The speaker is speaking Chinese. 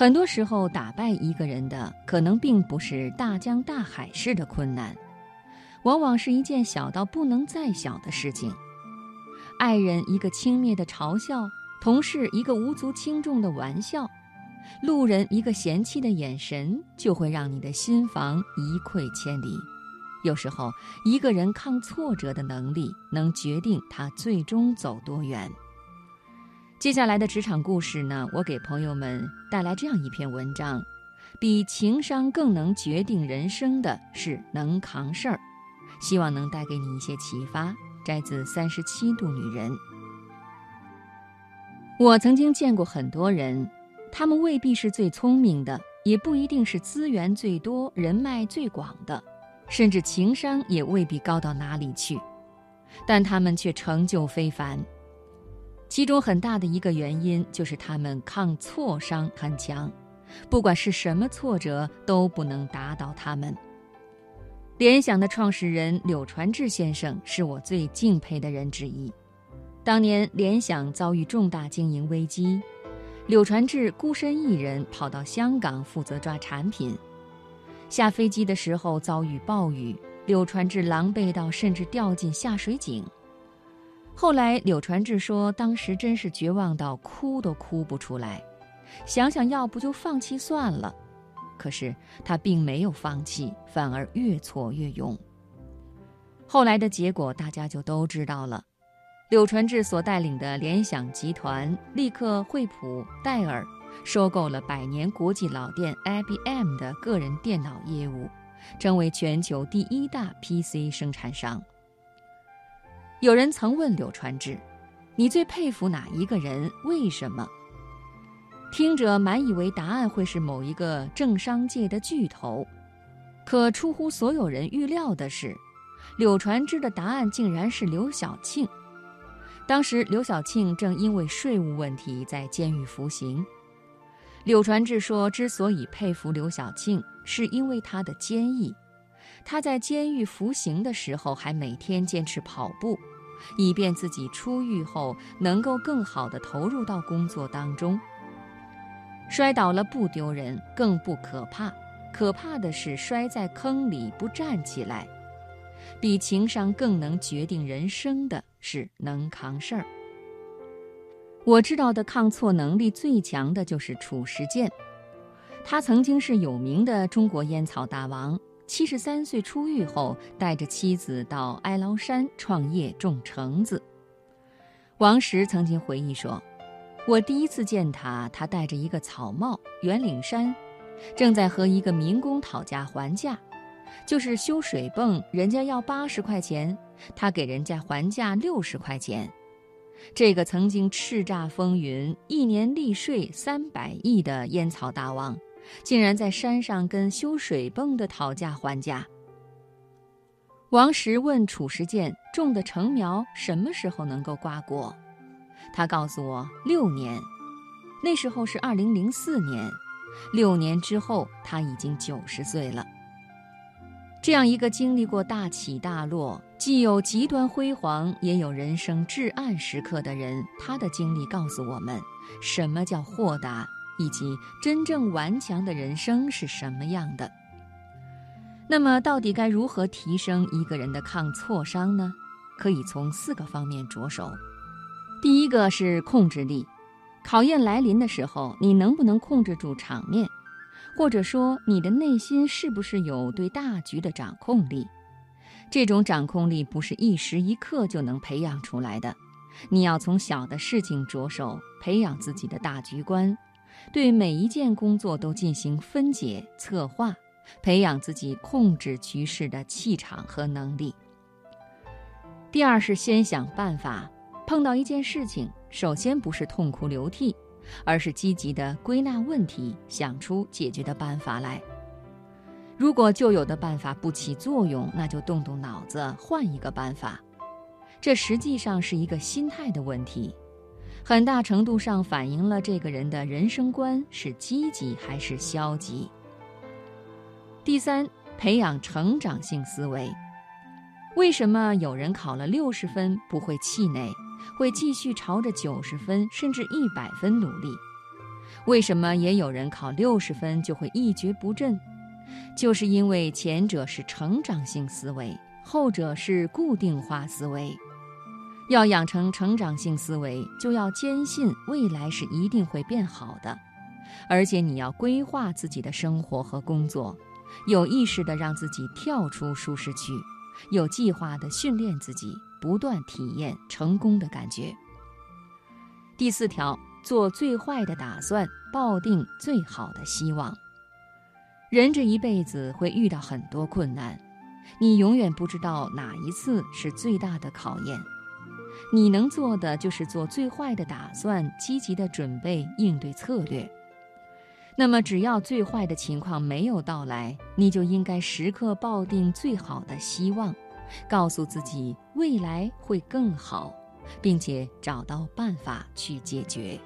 很多时候，打败一个人的可能并不是大江大海式的困难，往往是一件小到不能再小的事情。爱人一个轻蔑的嘲笑，同事一个无足轻重的玩笑，路人一个嫌弃的眼神，就会让你的心房一溃千里。有时候，一个人抗挫折的能力，能决定他最终走多远。接下来的职场故事呢，我给朋友们带来这样一篇文章：比情商更能决定人生的是能扛事儿。希望能带给你一些启发。摘自《三十七度女人》。我曾经见过很多人，他们未必是最聪明的，也不一定是资源最多、人脉最广的，甚至情商也未必高到哪里去，但他们却成就非凡。其中很大的一个原因就是他们抗挫伤很强，不管是什么挫折都不能打倒他们。联想的创始人柳传志先生是我最敬佩的人之一。当年联想遭遇重大经营危机，柳传志孤身一人跑到香港负责抓产品。下飞机的时候遭遇暴雨，柳传志狼狈到甚至掉进下水井。后来，柳传志说，当时真是绝望到哭都哭不出来，想想要不就放弃算了。可是他并没有放弃，反而越挫越勇。后来的结果大家就都知道了，柳传志所带领的联想集团立刻惠普、戴尔收购了百年国际老店 IBM 的个人电脑业务，成为全球第一大 PC 生产商。有人曾问柳传志：“你最佩服哪一个人？为什么？”听者满以为答案会是某一个政商界的巨头，可出乎所有人预料的是，柳传志的答案竟然是刘晓庆。当时刘晓庆正因为税务问题在监狱服刑。柳传志说：“之所以佩服刘晓庆，是因为他的坚毅。他在监狱服刑的时候，还每天坚持跑步。”以便自己出狱后能够更好地投入到工作当中。摔倒了不丢人，更不可怕，可怕的是摔在坑里不站起来。比情商更能决定人生的是能扛事儿。我知道的抗挫能力最强的就是褚时健，他曾经是有名的中国烟草大王。七十三岁出狱后，带着妻子到哀牢山创业种橙子。王石曾经回忆说：“我第一次见他，他戴着一个草帽，圆领衫，正在和一个民工讨价还价，就是修水泵，人家要八十块钱，他给人家还价六十块钱。这个曾经叱咤风云、一年利税三百亿的烟草大王。”竟然在山上跟修水泵的讨价还价。王石问褚时健种的橙苗什么时候能够瓜果，他告诉我六年，那时候是二零零四年，六年之后他已经九十岁了。这样一个经历过大起大落，既有极端辉煌，也有人生至暗时刻的人，他的经历告诉我们，什么叫豁达。以及真正顽强的人生是什么样的？那么，到底该如何提升一个人的抗挫伤呢？可以从四个方面着手。第一个是控制力，考验来临的时候，你能不能控制住场面，或者说你的内心是不是有对大局的掌控力？这种掌控力不是一时一刻就能培养出来的，你要从小的事情着手，培养自己的大局观。对每一件工作都进行分解、策划，培养自己控制局势的气场和能力。第二是先想办法，碰到一件事情，首先不是痛哭流涕，而是积极的归纳问题，想出解决的办法来。如果旧有的办法不起作用，那就动动脑子换一个办法。这实际上是一个心态的问题。很大程度上反映了这个人的人生观是积极还是消极。第三，培养成长性思维。为什么有人考了六十分不会气馁，会继续朝着九十分甚至一百分努力？为什么也有人考六十分就会一蹶不振？就是因为前者是成长性思维，后者是固定化思维。要养成成长性思维，就要坚信未来是一定会变好的，而且你要规划自己的生活和工作，有意识地让自己跳出舒适区，有计划地训练自己，不断体验成功的感觉。第四条，做最坏的打算，抱定最好的希望。人这一辈子会遇到很多困难，你永远不知道哪一次是最大的考验。你能做的就是做最坏的打算，积极的准备应对策略。那么，只要最坏的情况没有到来，你就应该时刻抱定最好的希望，告诉自己未来会更好，并且找到办法去解决。